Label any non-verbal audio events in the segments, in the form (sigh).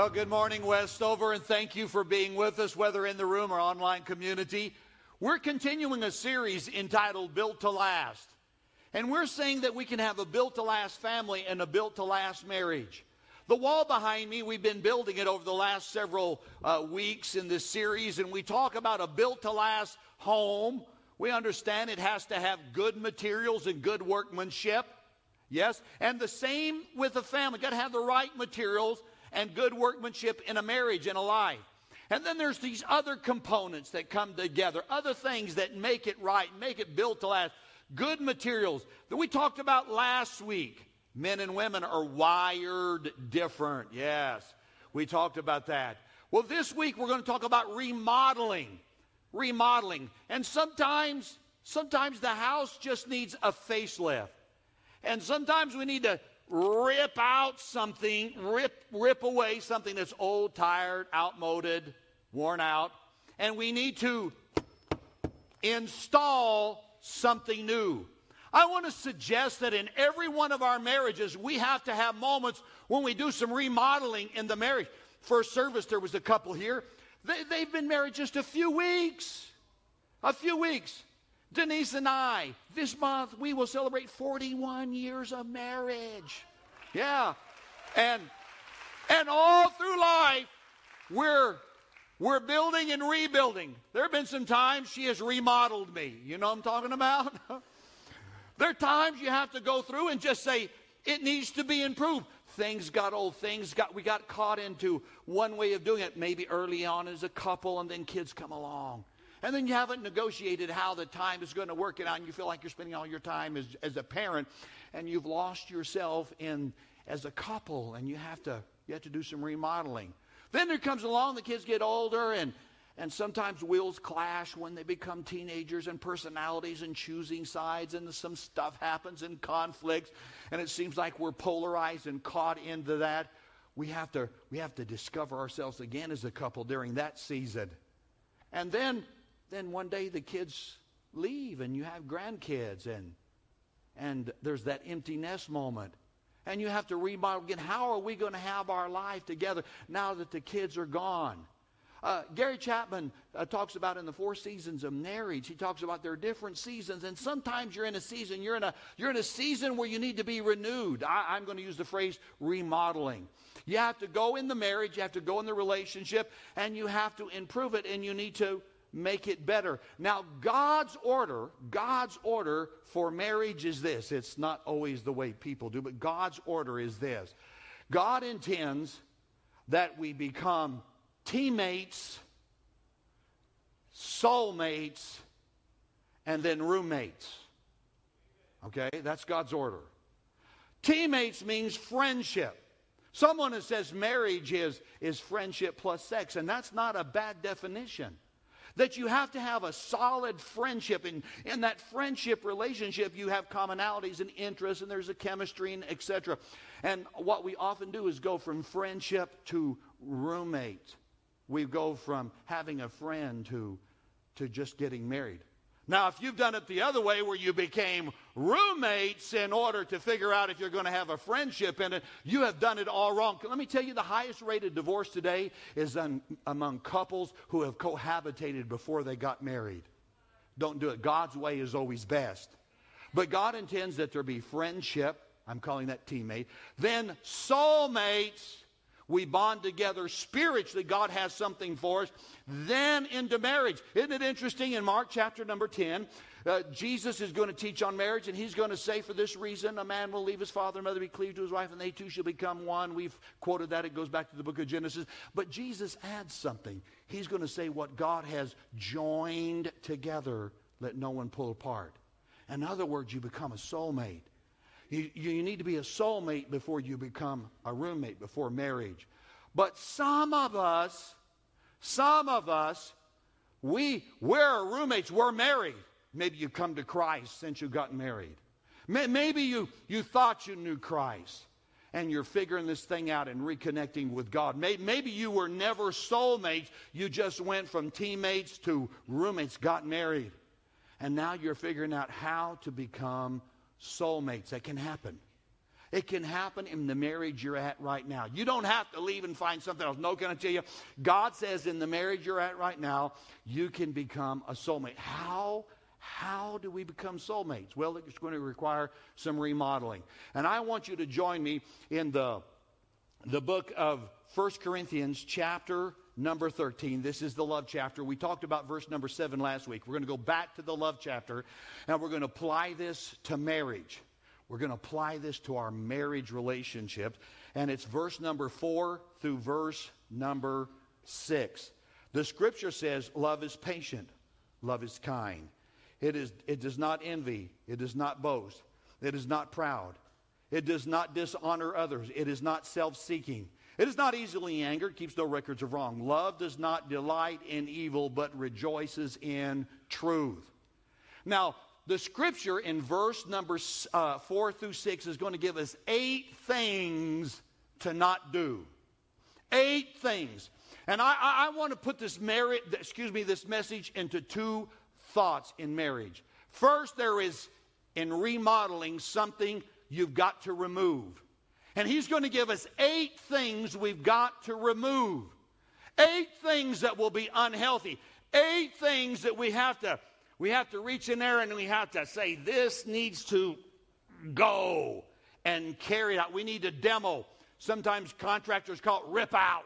Well, good morning, Westover, and thank you for being with us, whether in the room or online community. We're continuing a series entitled Built to Last. And we're saying that we can have a built to last family and a built to last marriage. The wall behind me, we've been building it over the last several uh, weeks in this series, and we talk about a built to last home. We understand it has to have good materials and good workmanship. Yes? And the same with the family. Got to have the right materials and good workmanship in a marriage and a life. And then there's these other components that come together, other things that make it right, make it built to last. Good materials that we talked about last week. Men and women are wired different. Yes, we talked about that. Well, this week we're going to talk about remodeling. Remodeling. And sometimes, sometimes the house just needs a facelift. And sometimes we need to rip out something, rip, rip away something that's old, tired, outmoded, worn out, and we need to install something new. I want to suggest that in every one of our marriages, we have to have moments when we do some remodeling in the marriage. First service, there was a couple here. They, they've been married just a few weeks. A few weeks. Denise and I, this month, we will celebrate 41 years of marriage. Yeah. And and all through life, we're we're building and rebuilding. There have been some times she has remodeled me. You know I'm talking about? (laughs) there are times you have to go through and just say, it needs to be improved. Things got old, things got we got caught into one way of doing it, maybe early on as a couple, and then kids come along. And then you haven't negotiated how the time is going to work it out, and you feel like you're spending all your time as, as a parent, and you've lost yourself in as a couple, and you have to you have to do some remodeling. Then there comes along, the kids get older, and and sometimes wheels clash when they become teenagers and personalities and choosing sides, and some stuff happens and conflicts, and it seems like we're polarized and caught into that. We have to we have to discover ourselves again as a couple during that season. And then then one day the kids leave and you have grandkids and and there's that empty nest moment and you have to remodel again how are we going to have our life together now that the kids are gone uh, Gary Chapman uh, talks about in the four seasons of marriage. He talks about there are different seasons, and sometimes you're in a season. You're in a you're in a season where you need to be renewed. I, I'm going to use the phrase remodeling. You have to go in the marriage, you have to go in the relationship, and you have to improve it, and you need to make it better. Now, God's order, God's order for marriage is this. It's not always the way people do, but God's order is this. God intends that we become teammates, soulmates, and then roommates. Okay? That's God's order. Teammates means friendship. Someone that says marriage is, is friendship plus sex, and that's not a bad definition. That you have to have a solid friendship. And in that friendship relationship, you have commonalities and interests, and there's a chemistry and etc. And what we often do is go from friendship to roommate. We go from having a friend to, to just getting married. Now, if you've done it the other way, where you became roommates in order to figure out if you're going to have a friendship in it, you have done it all wrong. Let me tell you, the highest rated divorce today is un- among couples who have cohabitated before they got married. Don't do it. God's way is always best. But God intends that there be friendship. I'm calling that teammate. Then soulmates we bond together spiritually. God has something for us. Then into marriage. Isn't it interesting in Mark chapter number 10? Uh, Jesus is going to teach on marriage, and he's going to say, For this reason, a man will leave his father and mother, be cleaved to his wife, and they two shall become one. We've quoted that. It goes back to the book of Genesis. But Jesus adds something. He's going to say, What God has joined together, let no one pull apart. In other words, you become a soulmate. You, you need to be a soulmate before you become a roommate, before marriage. But some of us, some of us, we, we're roommates, we're married. Maybe you come to Christ since you got married. Maybe you, you thought you knew Christ and you're figuring this thing out and reconnecting with God. Maybe you were never soulmates. You just went from teammates to roommates, got married. And now you're figuring out how to become soulmates. That can happen. It can happen in the marriage you're at right now. You don't have to leave and find something else. No, can I tell you? God says in the marriage you're at right now, you can become a soulmate. How? How do we become soulmates? Well, it's going to require some remodeling. And I want you to join me in the, the book of 1 Corinthians, chapter number 13. This is the love chapter. We talked about verse number 7 last week. We're going to go back to the love chapter, and we're going to apply this to marriage. We're going to apply this to our marriage relationship. And it's verse number four through verse number six. The scripture says, Love is patient, love is kind. It, is, it does not envy, it does not boast, it is not proud, it does not dishonor others, it is not self seeking. It is not easily angered, keeps no records of wrong. Love does not delight in evil, but rejoices in truth. Now, the scripture in verse number uh, four through six is going to give us eight things to not do. Eight things. And I, I, I want to put this merit, excuse me, this message into two thoughts in marriage. First, there is in remodeling something you've got to remove. And he's going to give us eight things we've got to remove. Eight things that will be unhealthy. Eight things that we have to we have to reach in there and we have to say, this needs to go and carry out. We need to demo. Sometimes contractors call it rip out.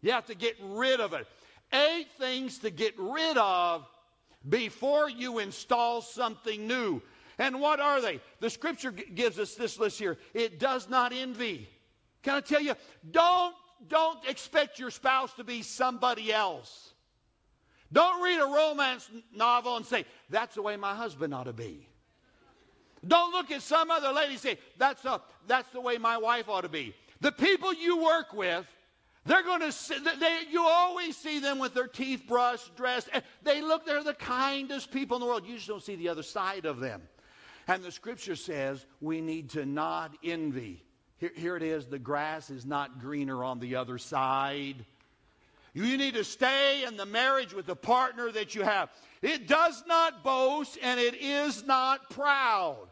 You have to get rid of it. Eight things to get rid of before you install something new. And what are they? The scripture gives us this list here. It does not envy. Can I tell you, don't, don't expect your spouse to be somebody else. Don't read a romance novel and say, that's the way my husband ought to be. Don't look at some other lady and say, that's, a, that's the way my wife ought to be. The people you work with, they're going to see, they, you always see them with their teeth brushed, dressed. They look, they're the kindest people in the world. You just don't see the other side of them. And the scripture says we need to not envy. Here, here it is the grass is not greener on the other side. You need to stay in the marriage with the partner that you have. It does not boast and it is not proud.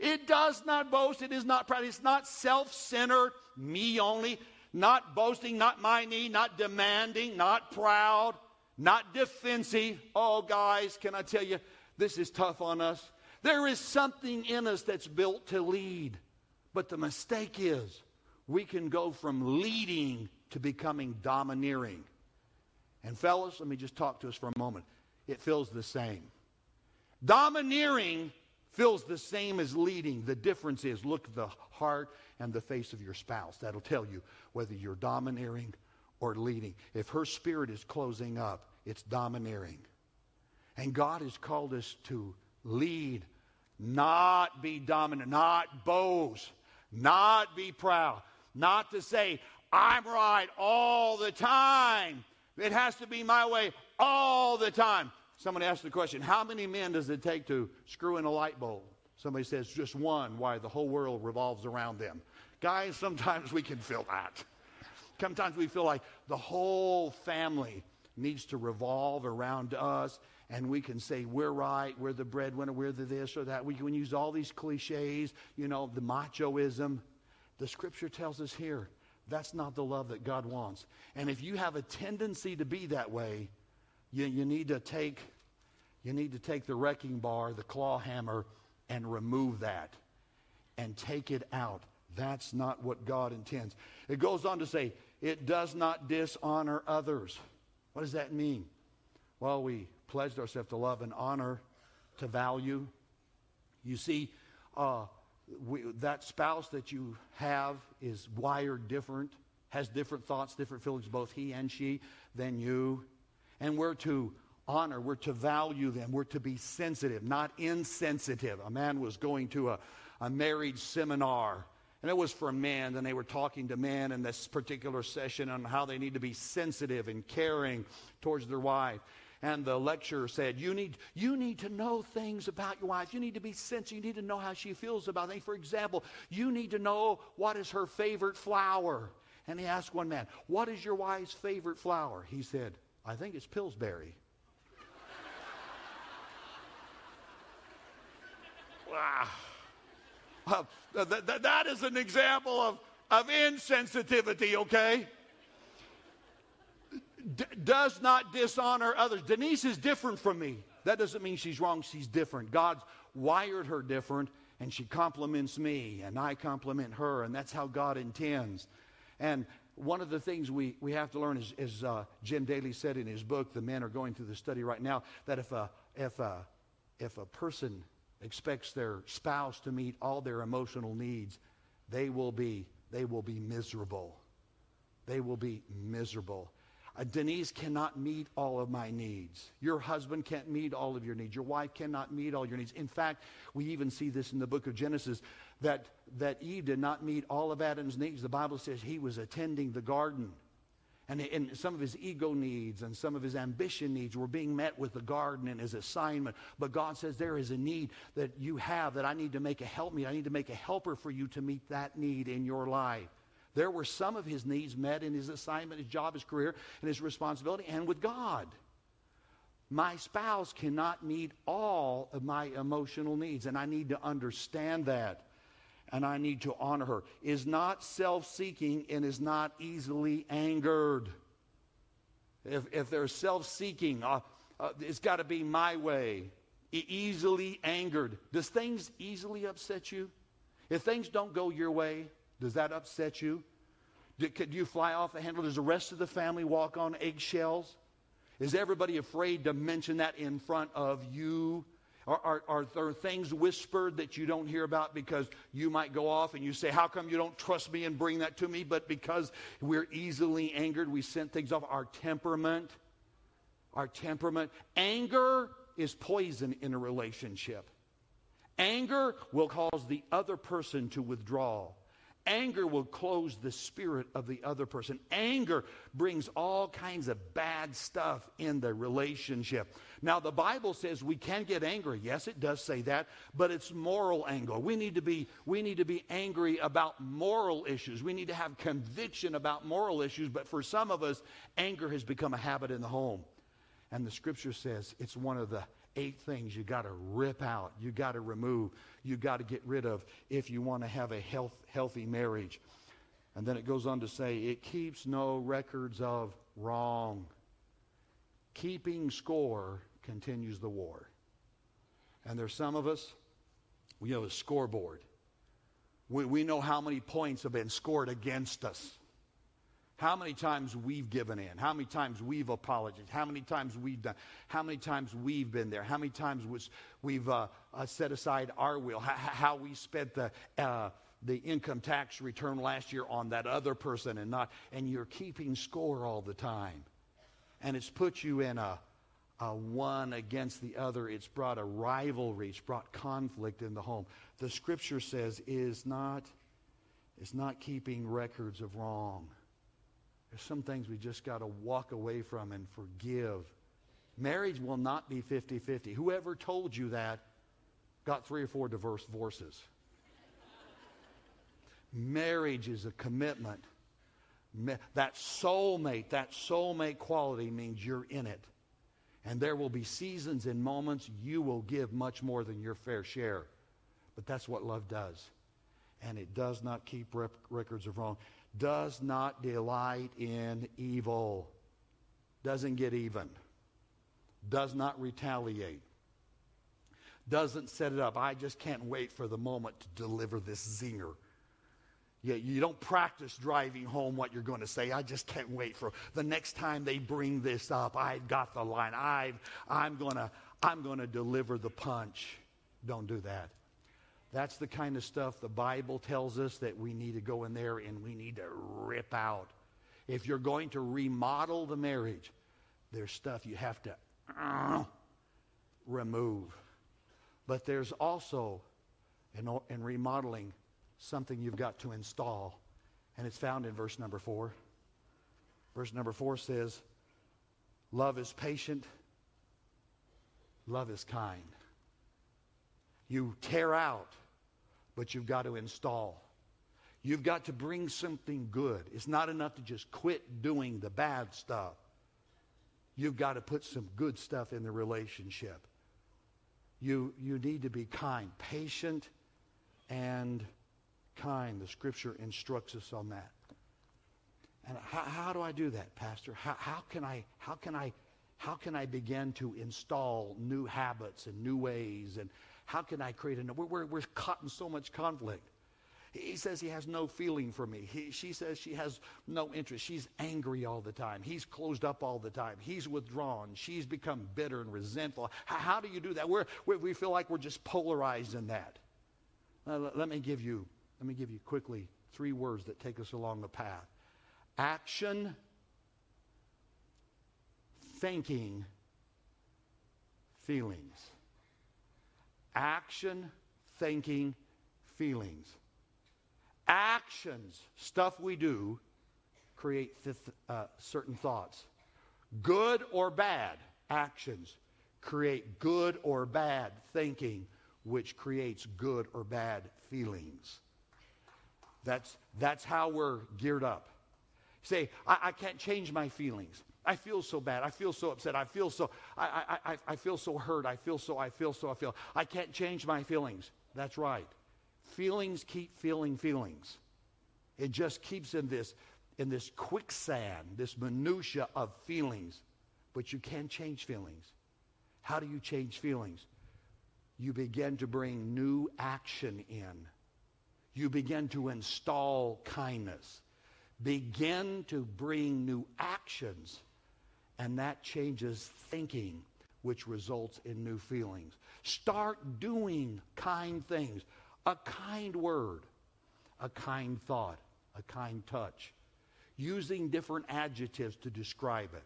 It does not boast, it is not proud. It's not self centered, me only, not boasting, not my need, not demanding, not proud, not defensive. Oh, guys, can I tell you, this is tough on us. There is something in us that's built to lead. But the mistake is we can go from leading to becoming domineering. And, fellas, let me just talk to us for a moment. It feels the same. Domineering feels the same as leading. The difference is look at the heart and the face of your spouse. That'll tell you whether you're domineering or leading. If her spirit is closing up, it's domineering. And God has called us to lead, not be dominant, not boast, not be proud, not to say, I'm right all the time. It has to be my way all the time. Somebody asked the question, how many men does it take to screw in a light bulb? Somebody says just one, why the whole world revolves around them. Guys, sometimes we can feel that. Sometimes we feel like the whole family needs to revolve around us, and we can say, we're right, we're the breadwinner, we're the this or that. We can use all these cliches, you know, the machoism. The scripture tells us here that's not the love that God wants. And if you have a tendency to be that way, you, you, need to take, you need to take the wrecking bar, the claw hammer, and remove that and take it out. That's not what God intends. It goes on to say, it does not dishonor others. What does that mean? Well, we pledged ourselves to love and honor, to value. You see, uh, we, that spouse that you have is wired different, has different thoughts, different feelings, both he and she, than you. And we're to honor, we're to value them, we're to be sensitive, not insensitive. A man was going to a, a marriage seminar, and it was for men, and they were talking to men in this particular session on how they need to be sensitive and caring towards their wife and the lecturer said, you need, you need to know things about your wife. You need to be sensitive. You need to know how she feels about things. For example, you need to know what is her favorite flower. And he asked one man, What is your wife's favorite flower? He said, I think it's Pillsbury. (laughs) wow. Uh, th- th- that is an example of, of insensitivity, okay? D- does not dishonor others. Denise is different from me. That doesn't mean she's wrong, she's different. God's wired her different, and she complements me, and I complement her, and that's how God intends. And one of the things we, we have to learn is, as uh, Jim Daly said in his book, the men are going through the study right now, that if a, if a, if a person expects their spouse to meet all their emotional needs, they will be, they will be miserable. They will be miserable. Uh, Denise cannot meet all of my needs. Your husband can't meet all of your needs. Your wife cannot meet all your needs. In fact, we even see this in the book of Genesis that, that Eve did not meet all of Adam's needs. The Bible says he was attending the garden. And, and some of his ego needs and some of his ambition needs were being met with the garden and his assignment. But God says there is a need that you have that I need to make a help me. I need to make a helper for you to meet that need in your life. There were some of his needs met in his assignment, his job, his career, and his responsibility, and with God. My spouse cannot meet all of my emotional needs, and I need to understand that. And I need to honor her. Is not self seeking and is not easily angered. If, if they're self seeking, uh, uh, it's got to be my way. E- easily angered. Does things easily upset you? If things don't go your way, does that upset you? Do, could you fly off the handle? Does the rest of the family walk on eggshells? Is everybody afraid to mention that in front of you? Are, are, are, there things whispered that you don't hear about because you might go off and you say, How come you don't trust me and bring that to me? But because we're easily angered, we send things off. Our temperament, our temperament. Anger is poison in a relationship. Anger will cause the other person to withdraw. Anger will close the spirit of the other person. Anger brings all kinds of bad stuff in the relationship. Now, the Bible says we can get angry. Yes, it does say that, but it's moral anger. We need to be, we need to be angry about moral issues. We need to have conviction about moral issues, but for some of us, anger has become a habit in the home. And the scripture says it's one of the eight things you got to rip out, you got to remove, you got to get rid of if you want to have a health, healthy marriage. And then it goes on to say, it keeps no records of wrong. Keeping score continues the war. And there's some of us, we have a scoreboard. We, we know how many points have been scored against us. How many times we've given in, how many times we've apologized, how many times we've done, how many times we've been there, how many times was, we've uh, uh, set aside our will, how, how we spent the, uh, the income tax return last year on that other person and not, and you're keeping score all the time. And it's put you in a, a one against the other. It's brought a rivalry. It's brought conflict in the home. The scripture says is not, is not keeping records of wrong. There's some things we just got to walk away from and forgive. Marriage will not be 50 50. Whoever told you that got three or four divorce divorces. Marriage is a commitment. That soulmate, that soulmate quality means you're in it. And there will be seasons and moments you will give much more than your fair share. But that's what love does. And it does not keep rep- records of wrong does not delight in evil, doesn't get even, does not retaliate, doesn't set it up. I just can't wait for the moment to deliver this zinger. Yeah, you don't practice driving home what you're going to say. I just can't wait for the next time they bring this up. I've got the line. I've, I'm going to I'm going to deliver the punch. Don't do that. That's the kind of stuff the Bible tells us that we need to go in there and we need to rip out. If you're going to remodel the marriage, there's stuff you have to uh, remove. But there's also, in, in remodeling, something you've got to install. And it's found in verse number four. Verse number four says, Love is patient, love is kind. You tear out but you've got to install. You've got to bring something good. It's not enough to just quit doing the bad stuff. You've got to put some good stuff in the relationship. You, you need to be kind, patient, and kind. The scripture instructs us on that. And how, how do I do that, Pastor? How, how, can I, how, can I, how can I begin to install new habits and new ways? And how can I create a... We're, we're, we're caught in so much conflict. He says he has no feeling for me. He, she says she has no interest. She's angry all the time. He's closed up all the time. He's withdrawn. She's become bitter and resentful. How, how do you do that? We're, we feel like we're just polarized in that. Uh, let, let me give you, let me give you quickly three words that take us along the path. Action, thinking, feelings. Action, thinking, feelings. Actions, stuff we do, create th- uh, certain thoughts. Good or bad actions create good or bad thinking, which creates good or bad feelings. That's, that's how we're geared up. Say, I, I can't change my feelings. I feel so bad. I feel so upset. I feel so, I, I, I, I feel so hurt. I feel so, I feel so, I feel. I can't change my feelings. That's right. Feelings keep feeling feelings. It just keeps in this in this quicksand, this minutia of feelings. But you can change feelings. How do you change feelings? You begin to bring new action in. You begin to install kindness. Begin to bring new actions. And that changes thinking, which results in new feelings. Start doing kind things a kind word, a kind thought, a kind touch, using different adjectives to describe it.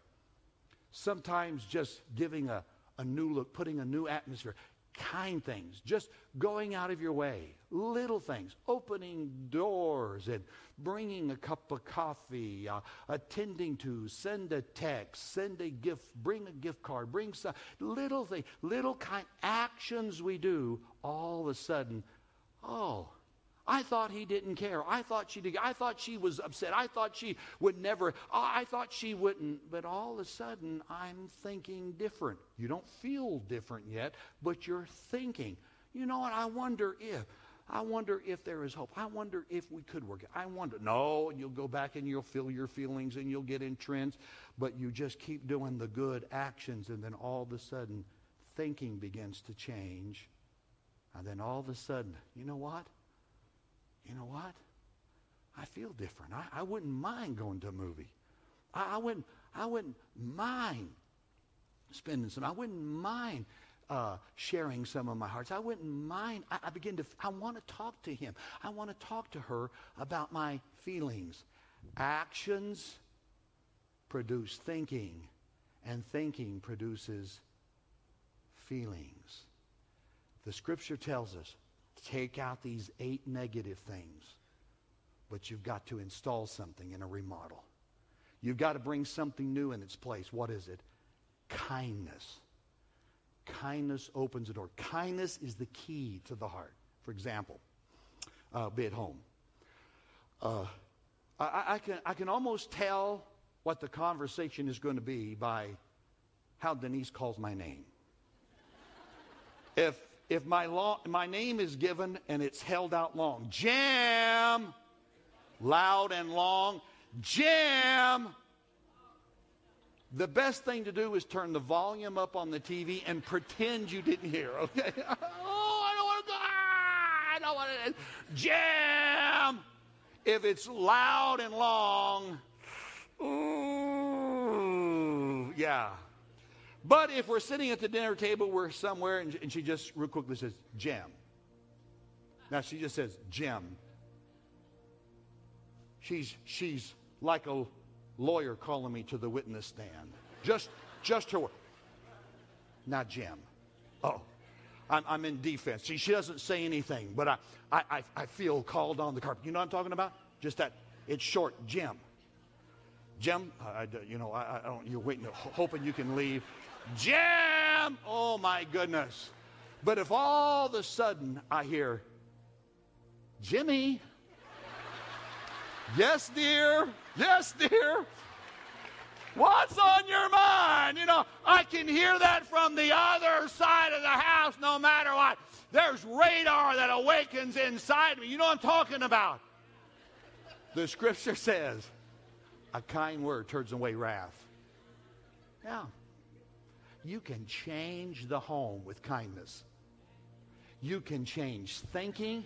Sometimes just giving a, a new look, putting a new atmosphere. Kind things, just going out of your way, little things, opening doors and bringing a cup of coffee, uh, attending to, send a text, send a gift, bring a gift card, bring some little thing, little kind actions we do, all of a sudden Oh, I thought he didn't care. I thought she did. I thought she was upset. I thought she would never. I thought she wouldn't. But all of a sudden, I'm thinking different. You don't feel different yet, but you're thinking. You know what? I wonder if. I wonder if there is hope. I wonder if we could work it. I wonder. No, you'll go back and you'll feel your feelings and you'll get entrenched, but you just keep doing the good actions, and then all of a sudden, thinking begins to change and then all of a sudden, you know what? You know what? I feel different. I, I wouldn't mind going to a movie. I, I, wouldn't, I wouldn't mind spending some. I wouldn't mind uh, sharing some of my hearts. I wouldn't mind. I, I begin to, I want to talk to him. I want to talk to her about my feelings. Actions produce thinking, and thinking produces feelings. The scripture tells us take out these eight negative things, but you've got to install something in a remodel. You've got to bring something new in its place. What is it? Kindness. Kindness opens the door. Kindness is the key to the heart. For example, uh, be at home. Uh, I, I, can, I can almost tell what the conversation is going to be by how Denise calls my name. (laughs) If if my, long, my name is given and it's held out long. Jam! Loud and long. Jam! The best thing to do is turn the volume up on the TV and pretend you didn't hear, okay? (laughs) oh, I don't want to go. Ah, I don't want to. Jam! If it's loud and long, ooh, yeah. But if we're sitting at the dinner table, we're somewhere, and, and she just real quickly says, Jim. Now she just says, Jim. She's, she's like a lawyer calling me to the witness stand. Just, just her word. Not Jim. Oh, I'm, I'm in defense. See, she doesn't say anything, but I, I, I feel called on the carpet. You know what I'm talking about? Just that, it's short, Jim. Jim, I, you know, I, I don't, you're waiting, hoping you can leave. Jim! Oh my goodness. But if all of a sudden I hear, Jimmy, yes, dear, yes, dear, what's on your mind? You know, I can hear that from the other side of the house no matter what. There's radar that awakens inside me. You know what I'm talking about. The scripture says, a kind word turns away wrath. Yeah. You can change the home with kindness. You can change thinking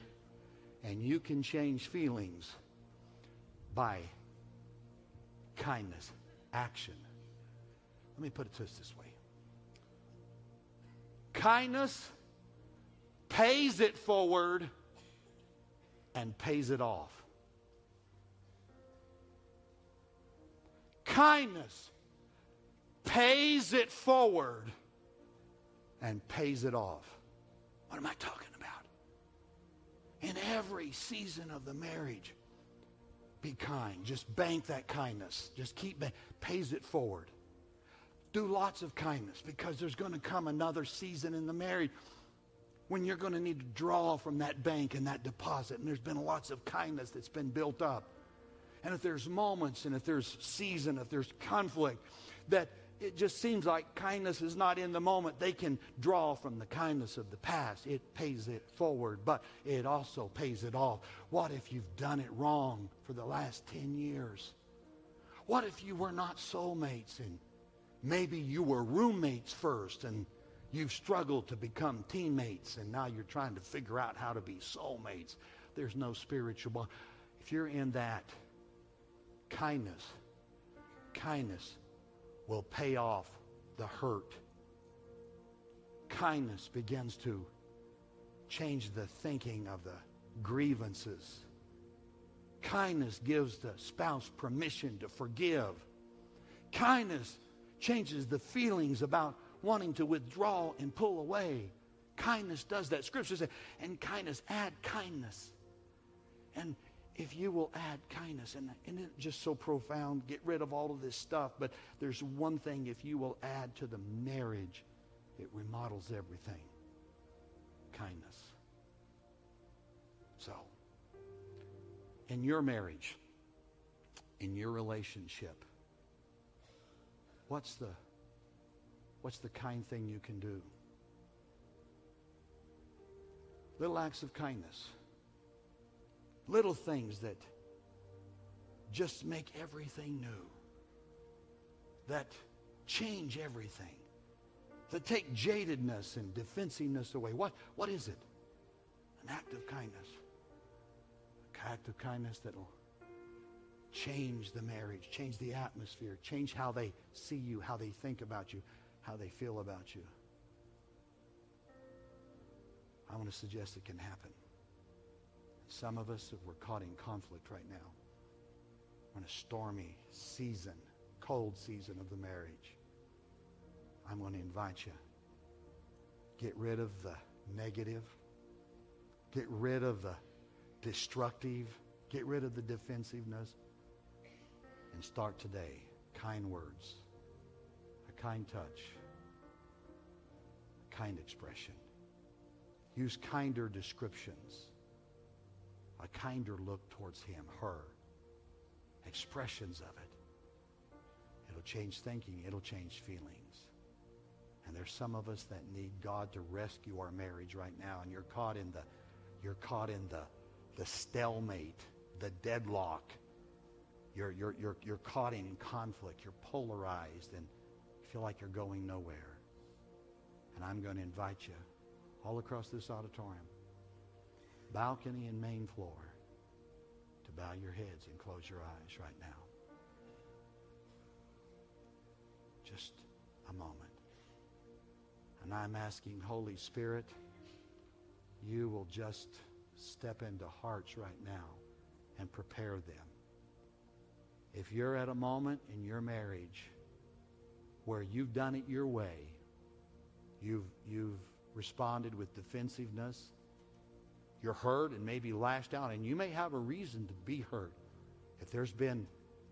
and you can change feelings by kindness, action. Let me put it to us this way kindness pays it forward and pays it off. Kindness pays it forward and pays it off. What am I talking about? In every season of the marriage, be kind. Just bank that kindness. Just keep, pays it forward. Do lots of kindness because there's going to come another season in the marriage when you're going to need to draw from that bank and that deposit. And there's been lots of kindness that's been built up. And if there's moments and if there's season, if there's conflict, that it just seems like kindness is not in the moment. They can draw from the kindness of the past. It pays it forward, but it also pays it off. What if you've done it wrong for the last 10 years? What if you were not soulmates and maybe you were roommates first and you've struggled to become teammates and now you're trying to figure out how to be soulmates? There's no spiritual bond. If you're in that, kindness, kindness will pay off the hurt. Kindness begins to change the thinking of the grievances. Kindness gives the spouse permission to forgive. Kindness changes the feelings about wanting to withdraw and pull away. Kindness does that. Scripture says, and kindness, add kindness. And if you will add kindness, and isn't it just so profound? Get rid of all of this stuff, but there's one thing if you will add to the marriage, it remodels everything kindness. So, in your marriage, in your relationship, what's the what's the kind thing you can do? Little acts of kindness little things that just make everything new, that change everything, that take jadedness and defensiveness away. What, what is it? An act of kindness. An act of kindness that'll change the marriage, change the atmosphere, change how they see you, how they think about you, how they feel about you. I want to suggest it can happen. Some of us, we're caught in conflict right now. We're in a stormy season, cold season of the marriage. I'm going to invite you. Get rid of the negative. Get rid of the destructive. Get rid of the defensiveness. And start today. Kind words, a kind touch, a kind expression. Use kinder descriptions a kinder look towards him, her. Expressions of it. It'll change thinking, it'll change feelings. And there's some of us that need God to rescue our marriage right now, and you're caught in the you're caught in the the stalemate, the deadlock. You're, you're, you're, you're caught in conflict. You're polarized and you feel like you're going nowhere. And I'm going to invite you all across this auditorium balcony and main floor to bow your heads and close your eyes right now. Just a moment. And I'm asking, Holy Spirit, you will just step into hearts right now and prepare them. If you're at a moment in your marriage where you've done it your way, you've, you've responded with defensiveness, you're hurt and maybe lashed out, and you may have a reason to be hurt. If there's been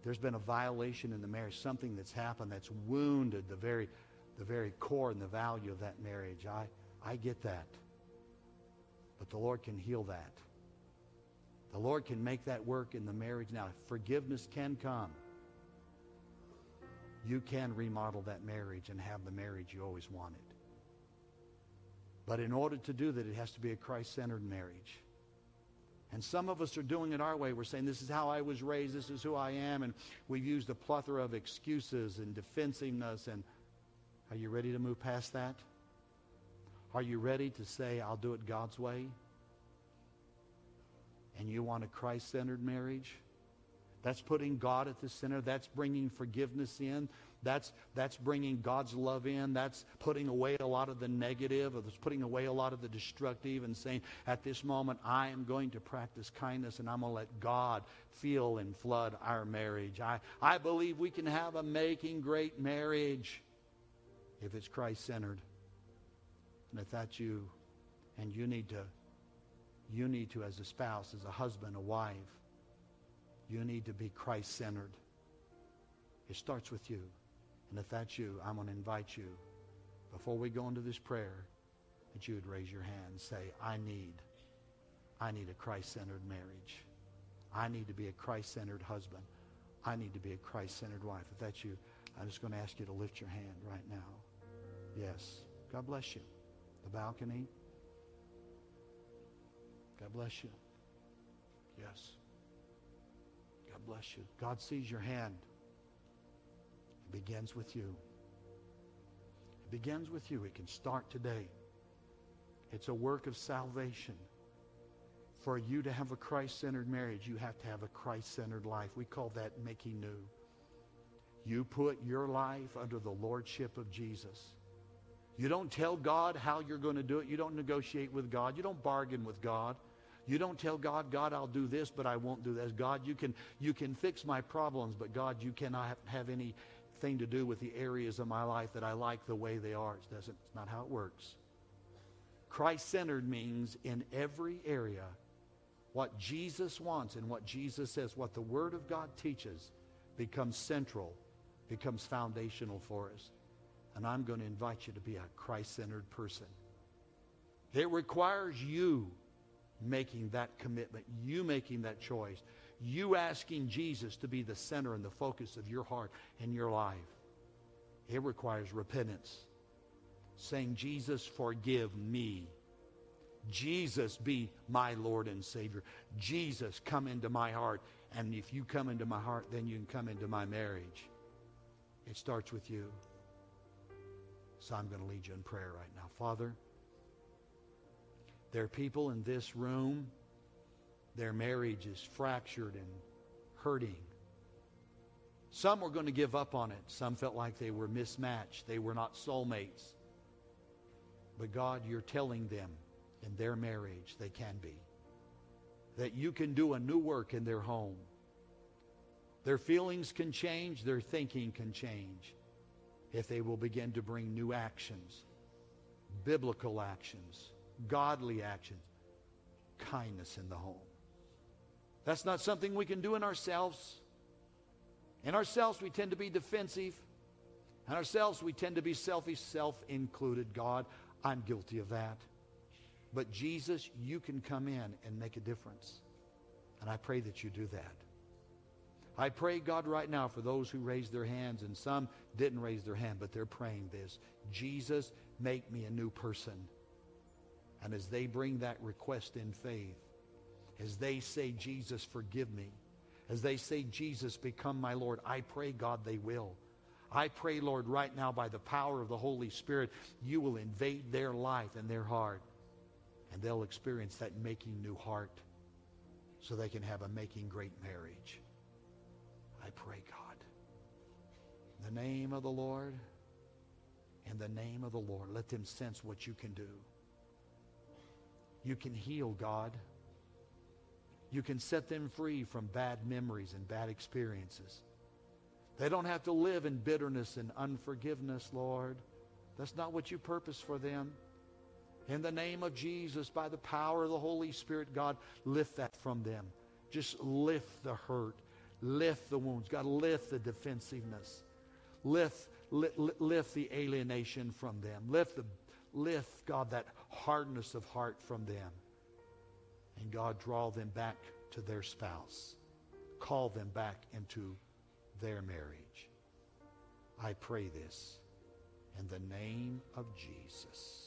there's been a violation in the marriage, something that's happened that's wounded the very the very core and the value of that marriage. I I get that. But the Lord can heal that. The Lord can make that work in the marriage. Now, forgiveness can come. You can remodel that marriage and have the marriage you always wanted. But in order to do that, it has to be a Christ centered marriage. And some of us are doing it our way. We're saying, This is how I was raised, this is who I am. And we've used a plethora of excuses and defensiveness. And are you ready to move past that? Are you ready to say, I'll do it God's way? And you want a Christ centered marriage? That's putting God at the center. That's bringing forgiveness in. That's, that's bringing God's love in. That's putting away a lot of the negative, or that's putting away a lot of the destructive and saying, at this moment, I am going to practice kindness and I'm going to let God feel and flood our marriage. I, I believe we can have a making great marriage if it's Christ centered. And if that's you, and you need to, you need to, as a spouse, as a husband, a wife, you need to be Christ centered. It starts with you. And if that's you, I'm going to invite you, before we go into this prayer, that you would raise your hand and say, I need, I need a Christ-centered marriage. I need to be a Christ-centered husband. I need to be a Christ-centered wife. If that's you, I'm just going to ask you to lift your hand right now. Yes. God bless you. The balcony. God bless you. Yes. Bless you. God sees your hand. It begins with you. It begins with you. It can start today. It's a work of salvation. For you to have a Christ-centered marriage, you have to have a Christ-centered life. We call that making new. You put your life under the lordship of Jesus. You don't tell God how you're going to do it. You don't negotiate with God. You don't bargain with God. You don't tell God, God, I'll do this, but I won't do this. God, you can, you can fix my problems, but God, you cannot have anything to do with the areas of my life that I like the way they are. It doesn't, it's not how it works. Christ centered means in every area what Jesus wants and what Jesus says, what the Word of God teaches, becomes central, becomes foundational for us. And I'm going to invite you to be a Christ centered person. It requires you making that commitment, you making that choice you asking Jesus to be the center and the focus of your heart and your life. It requires repentance. Saying, Jesus, forgive me. Jesus, be my Lord and Savior. Jesus, come into my heart. And if you come into my heart, then you can come into my marriage. It starts with you. So I'm going to lead you in prayer right now. Father, there are people in this room their marriage is fractured and hurting. Some were going to give up on it. Some felt like they were mismatched. They were not soulmates. But God, you're telling them in their marriage they can be. That you can do a new work in their home. Their feelings can change, their thinking can change if they will begin to bring new actions, biblical actions, godly actions, kindness in the home. That's not something we can do in ourselves. In ourselves, we tend to be defensive. In ourselves, we tend to be selfish, self included. God, I'm guilty of that. But Jesus, you can come in and make a difference. And I pray that you do that. I pray, God, right now for those who raised their hands, and some didn't raise their hand, but they're praying this Jesus, make me a new person. And as they bring that request in faith, as they say, Jesus, forgive me, as they say, Jesus, become my Lord, I pray, God, they will. I pray, Lord, right now by the power of the Holy Spirit, you will invade their life and their heart, and they'll experience that making new heart so they can have a making great marriage. I pray, God. In the name of the Lord, in the name of the Lord, let them sense what you can do. You can heal, God. You can set them free from bad memories and bad experiences. They don't have to live in bitterness and unforgiveness, Lord. That's not what you purpose for them. In the name of Jesus, by the power of the Holy Spirit, God, lift that from them. Just lift the hurt, lift the wounds. God, lift the defensiveness, lift, lift, lift the alienation from them, lift, the, lift, God, that hardness of heart from them. And God, draw them back to their spouse. Call them back into their marriage. I pray this in the name of Jesus.